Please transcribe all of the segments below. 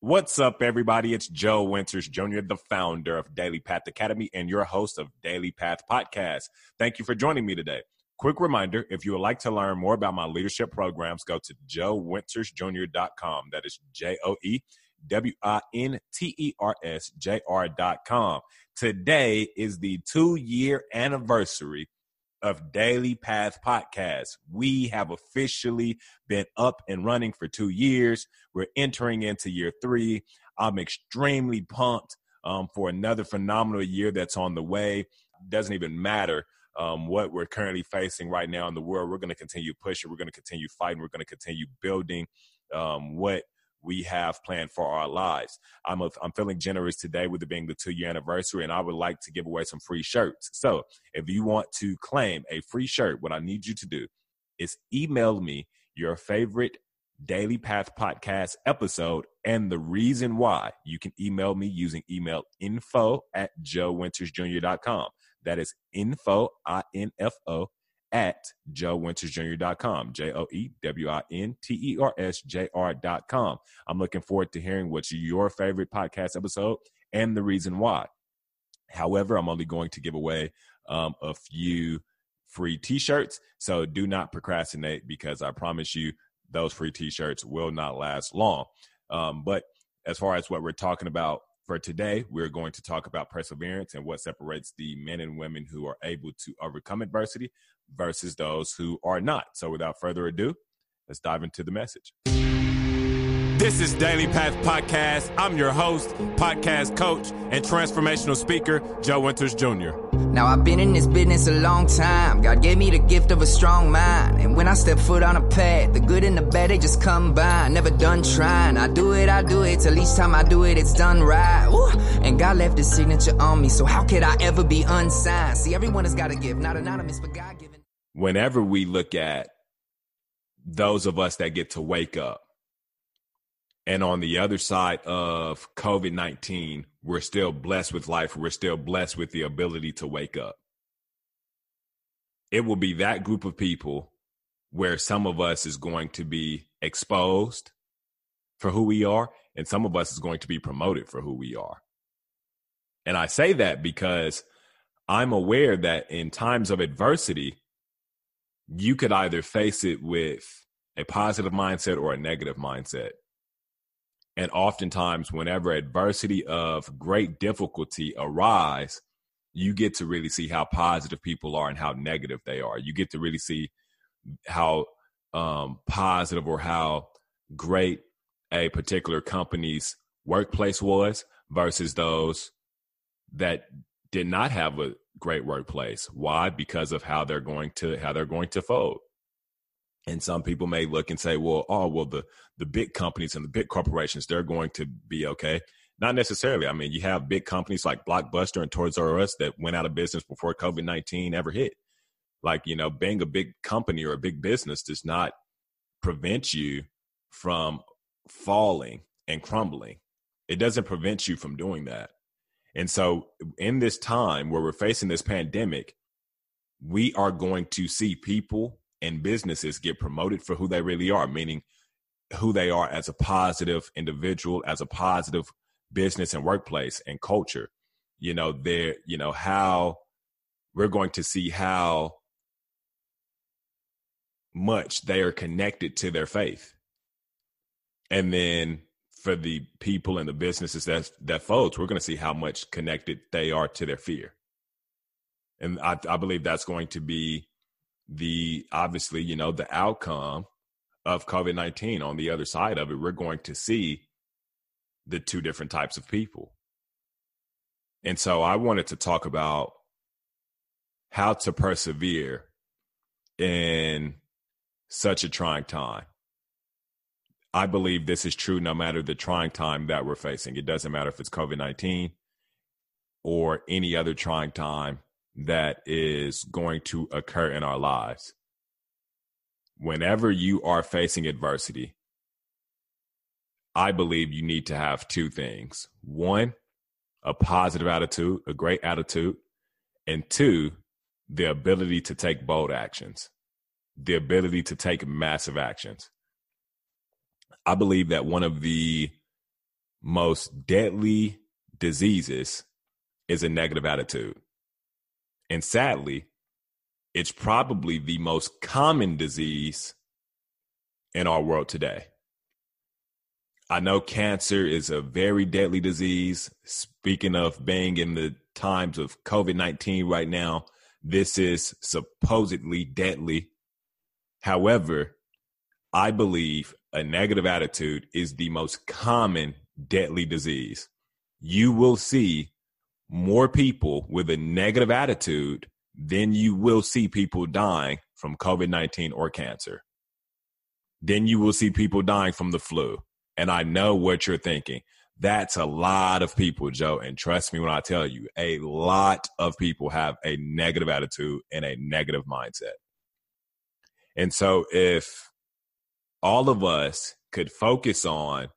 What's up, everybody? It's Joe Winters Jr., the founder of Daily Path Academy and your host of Daily Path Podcast. Thank you for joining me today. Quick reminder if you would like to learn more about my leadership programs, go to joewintersjr.com. That is J O E W I N T E R S J R.com. Today is the two year anniversary of Daily Path Podcast. We have officially been up and running for two years. We're entering into year three. I'm extremely pumped um, for another phenomenal year that's on the way. Doesn't even matter um, what we're currently facing right now in the world. We're going to continue pushing. We're going to continue fighting. We're going to continue building um, what we have planned for our lives. I'm a, I'm feeling generous today with it being the two year anniversary, and I would like to give away some free shirts. So if you want to claim a free shirt, what I need you to do is email me your favorite Daily Path podcast episode and the reason why. You can email me using email info at joewintersjr.com. That is info, I N F O, at joewintersjr.com. J O E W I N T E R S J R.com. I'm looking forward to hearing what's your favorite podcast episode and the reason why. However, I'm only going to give away um, a few free t shirts. So do not procrastinate because I promise you those free t shirts will not last long. Um, but as far as what we're talking about for today, we're going to talk about perseverance and what separates the men and women who are able to overcome adversity versus those who are not. So without further ado, let's dive into the message. This is Daily Path Podcast. I'm your host, podcast coach, and transformational speaker, Joe Winters Jr. Now I've been in this business a long time. God gave me the gift of a strong mind. And when I step foot on a path, the good and the bad, they just come by. Never done trying. I do it, I do it. Till each time I do it, it's done right. Ooh. And God left his signature on me. So how could I ever be unsigned? See, everyone has got a gift, not anonymous, but God given. Whenever we look at those of us that get to wake up, and on the other side of COVID 19, we're still blessed with life. We're still blessed with the ability to wake up. It will be that group of people where some of us is going to be exposed for who we are, and some of us is going to be promoted for who we are. And I say that because I'm aware that in times of adversity, you could either face it with a positive mindset or a negative mindset. And oftentimes, whenever adversity of great difficulty arise, you get to really see how positive people are and how negative they are. You get to really see how um, positive or how great a particular company's workplace was versus those that did not have a great workplace. Why? Because of how they're going to how they're going to fold. And some people may look and say, well, oh, well, the, the big companies and the big corporations, they're going to be okay. Not necessarily. I mean, you have big companies like Blockbuster and Toys R Us that went out of business before COVID 19 ever hit. Like, you know, being a big company or a big business does not prevent you from falling and crumbling. It doesn't prevent you from doing that. And so, in this time where we're facing this pandemic, we are going to see people and businesses get promoted for who they really are, meaning who they are as a positive individual, as a positive business and workplace and culture. You know, they're, you know, how we're going to see how much they are connected to their faith. And then for the people and the businesses that that folds, we're going to see how much connected they are to their fear. And I, I believe that's going to be the obviously, you know, the outcome of COVID 19 on the other side of it, we're going to see the two different types of people. And so I wanted to talk about how to persevere in such a trying time. I believe this is true no matter the trying time that we're facing. It doesn't matter if it's COVID 19 or any other trying time that is going to occur in our lives. Whenever you are facing adversity, I believe you need to have two things. One, a positive attitude, a great attitude, and two, the ability to take bold actions, the ability to take massive actions. I believe that one of the most deadly diseases is a negative attitude. And sadly, it's probably the most common disease in our world today. I know cancer is a very deadly disease. Speaking of being in the times of COVID 19 right now, this is supposedly deadly. However, I believe a negative attitude is the most common deadly disease. You will see more people with a negative attitude than you will see people dying from COVID 19 or cancer. Then you will see people dying from the flu. And I know what you're thinking. That's a lot of people, Joe. And trust me when I tell you, a lot of people have a negative attitude and a negative mindset. And so if all of us could focus on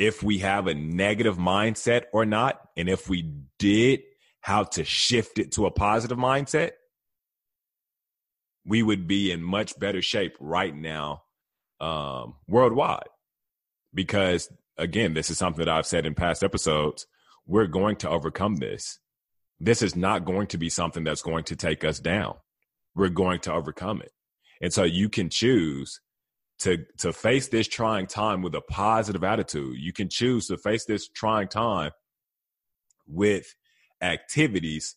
if we have a negative mindset or not, and if we did, how to shift it to a positive mindset, we would be in much better shape right now um, worldwide. Because again, this is something that I've said in past episodes. We're going to overcome this. This is not going to be something that's going to take us down. We're going to overcome it. And so you can choose to to face this trying time with a positive attitude. You can choose to face this trying time with activities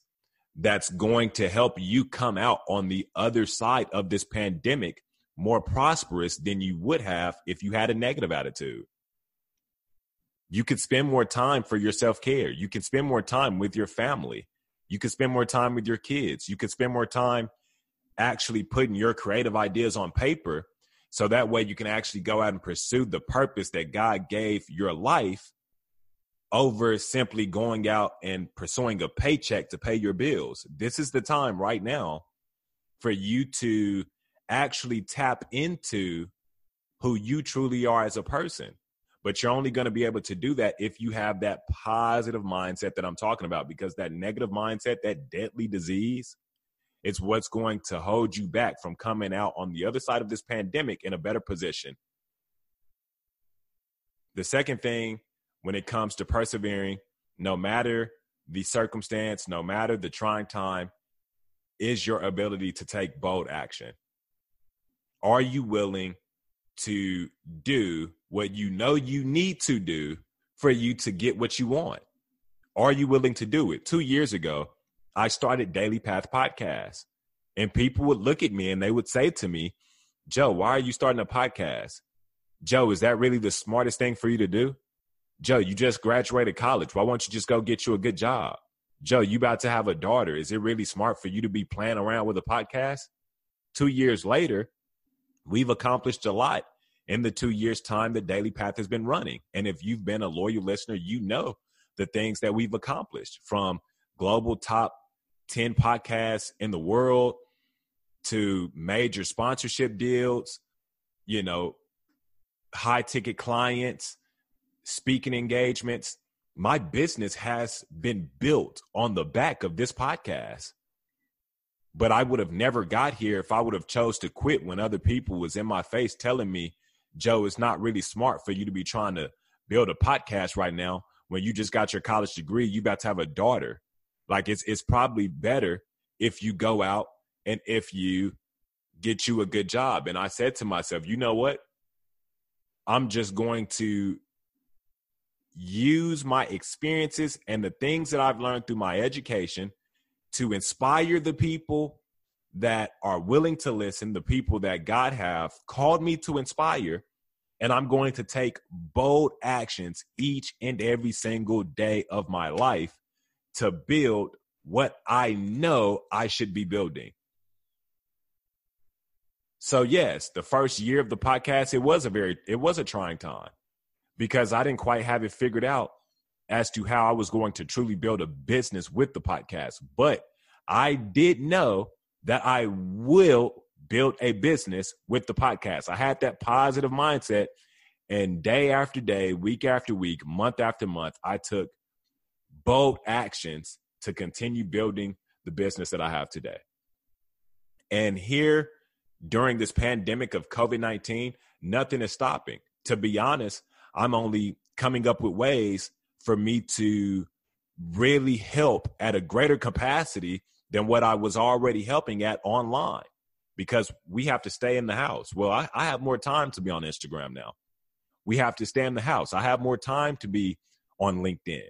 that's going to help you come out on the other side of this pandemic more prosperous than you would have if you had a negative attitude. You could spend more time for your self care. You can spend more time with your family. You can spend more time with your kids. You can spend more time actually putting your creative ideas on paper so that way you can actually go out and pursue the purpose that God gave your life over simply going out and pursuing a paycheck to pay your bills. This is the time right now for you to actually tap into who you truly are as a person. But you're only going to be able to do that if you have that positive mindset that I'm talking about, because that negative mindset, that deadly disease, it's what's going to hold you back from coming out on the other side of this pandemic in a better position. The second thing, when it comes to persevering, no matter the circumstance, no matter the trying time, is your ability to take bold action are you willing to do what you know you need to do for you to get what you want? Are you willing to do it? Two years ago, I started Daily Path Podcast, and people would look at me and they would say to me, Joe, why are you starting a podcast? Joe, is that really the smartest thing for you to do? Joe, you just graduated college. Why won't you just go get you a good job? Joe, you about to have a daughter. Is it really smart for you to be playing around with a podcast? Two years later, we've accomplished a lot in the two years' time that Daily Path has been running. And if you've been a loyal listener, you know the things that we've accomplished from global top 10 podcasts in the world to major sponsorship deals, you know, high ticket clients, speaking engagements. My business has been built on the back of this podcast but I would have never got here if I would have chose to quit when other people was in my face telling me, Joe, it's not really smart for you to be trying to build a podcast right now when you just got your college degree, you about to have a daughter. Like it's it's probably better if you go out and if you get you a good job. And I said to myself, you know what? I'm just going to use my experiences and the things that I've learned through my education to inspire the people that are willing to listen, the people that God have called me to inspire, and I'm going to take bold actions each and every single day of my life to build what I know I should be building. So yes, the first year of the podcast it was a very it was a trying time because I didn't quite have it figured out as to how I was going to truly build a business with the podcast. But I did know that I will build a business with the podcast. I had that positive mindset. And day after day, week after week, month after month, I took bold actions to continue building the business that I have today. And here during this pandemic of COVID 19, nothing is stopping. to be honest, I'm only coming up with ways for me to really help at a greater capacity than what I was already helping at online because we have to stay in the house. Well, I, I, have more time to be on Instagram now. We have to stay in the house. I have more time to be on LinkedIn,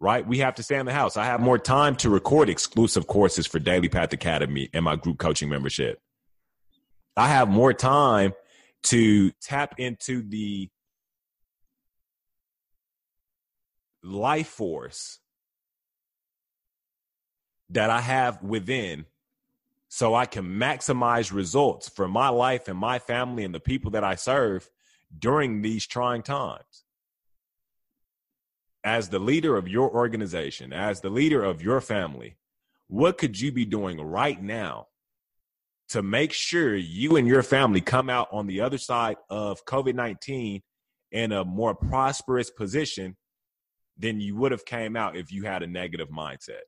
right? We have to stay in the house. I have more time to record exclusive courses for Daily Path Academy and my group coaching membership. I have more time to tap into the life force that I have within so I can maximize results for my life and my family and the people that I serve during these trying times. As the leader of your organization, as the leader of your family, what could you be doing right now to make sure you and your family come out on the other side of COVID 19 in a more prosperous position than you would have came out if you had a negative mindset?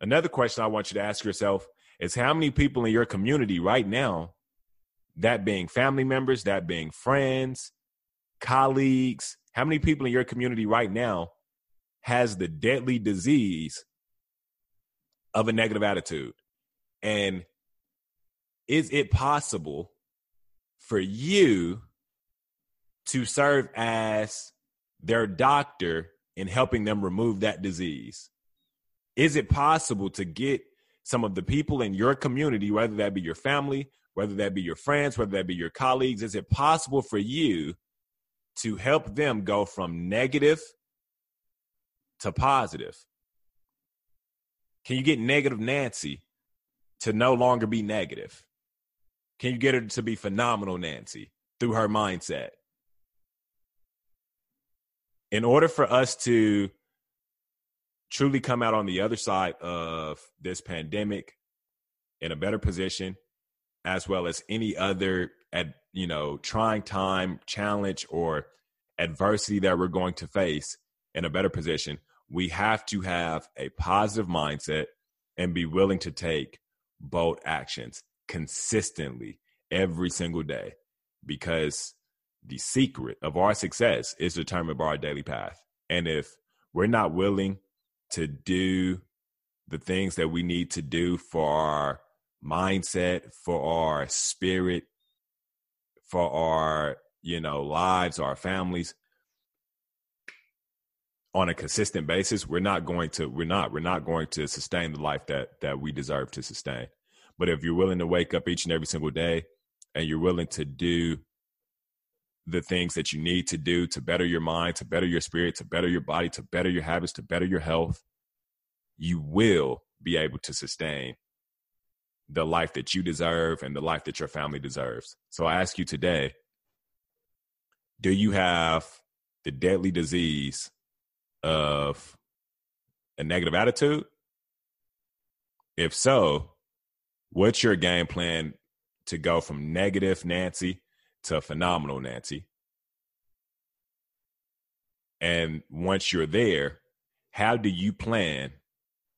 Another question I want you to ask yourself is how many people in your community right now, that being family members, that being friends, colleagues, how many people in your community right now has the deadly disease of a negative attitude? And is it possible for you to serve as their doctor in helping them remove that disease? Is it possible to get some of the people in your community, whether that be your family, whether that be your friends, whether that be your colleagues, is it possible for you to help them go from negative to positive? Can you get negative Nancy to no longer be negative? Can you get her to be phenomenal Nancy through her mindset? In order for us to truly come out on the other side of this pandemic in a better position, as well as any other at you know trying time, challenge, or adversity that we're going to face in a better position, we have to have a positive mindset and be willing to take bold actions consistently every single day because the secret of our success is determined by our daily path. And if we're not willing to do the things that we need to do for our mindset, for our spirit, for our, you know, lives, our families on a consistent basis, we're not going to we're not we're not going to sustain the life that that we deserve to sustain. But if you're willing to wake up each and every single day and you're willing to do the things that you need to do to better your mind, to better your spirit, to better your body, to better your habits, to better your health, you will be able to sustain the life that you deserve and the life that your family deserves. So I ask you today do you have the deadly disease of a negative attitude? If so, what's your game plan to go from negative Nancy to phenomenal Nancy. And once you're there, how do you plan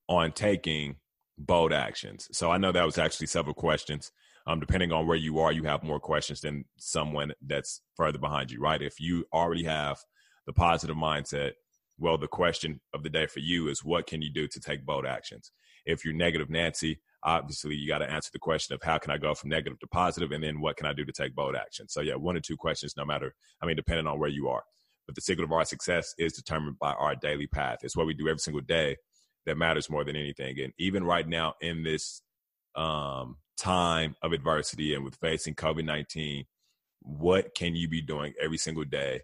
on taking bold actions? So I know that was actually several questions. Um, depending on where you are, you have more questions than someone that's further behind you, right? If you already have the positive mindset, well, the question of the day for you is what can you do to take bold actions? If you're negative Nancy, obviously you got to answer the question of how can I go from negative to positive, and then what can I do to take bold action. So yeah, one or two questions, no matter. I mean, depending on where you are. But the secret of our success is determined by our daily path. It's what we do every single day that matters more than anything. And even right now in this um, time of adversity and with facing COVID nineteen, what can you be doing every single day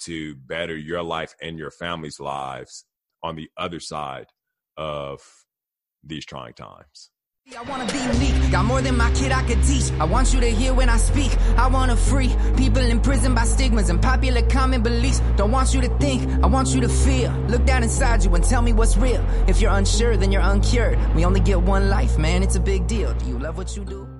to better your life and your family's lives on the other side of these trying times? I wanna be unique, got more than my kid I could teach. I want you to hear when I speak. I wanna free people in prison by stigmas and popular common beliefs. Don't want you to think, I want you to feel. Look down inside you and tell me what's real. If you're unsure, then you're uncured. We only get one life, man, it's a big deal. Do you love what you do?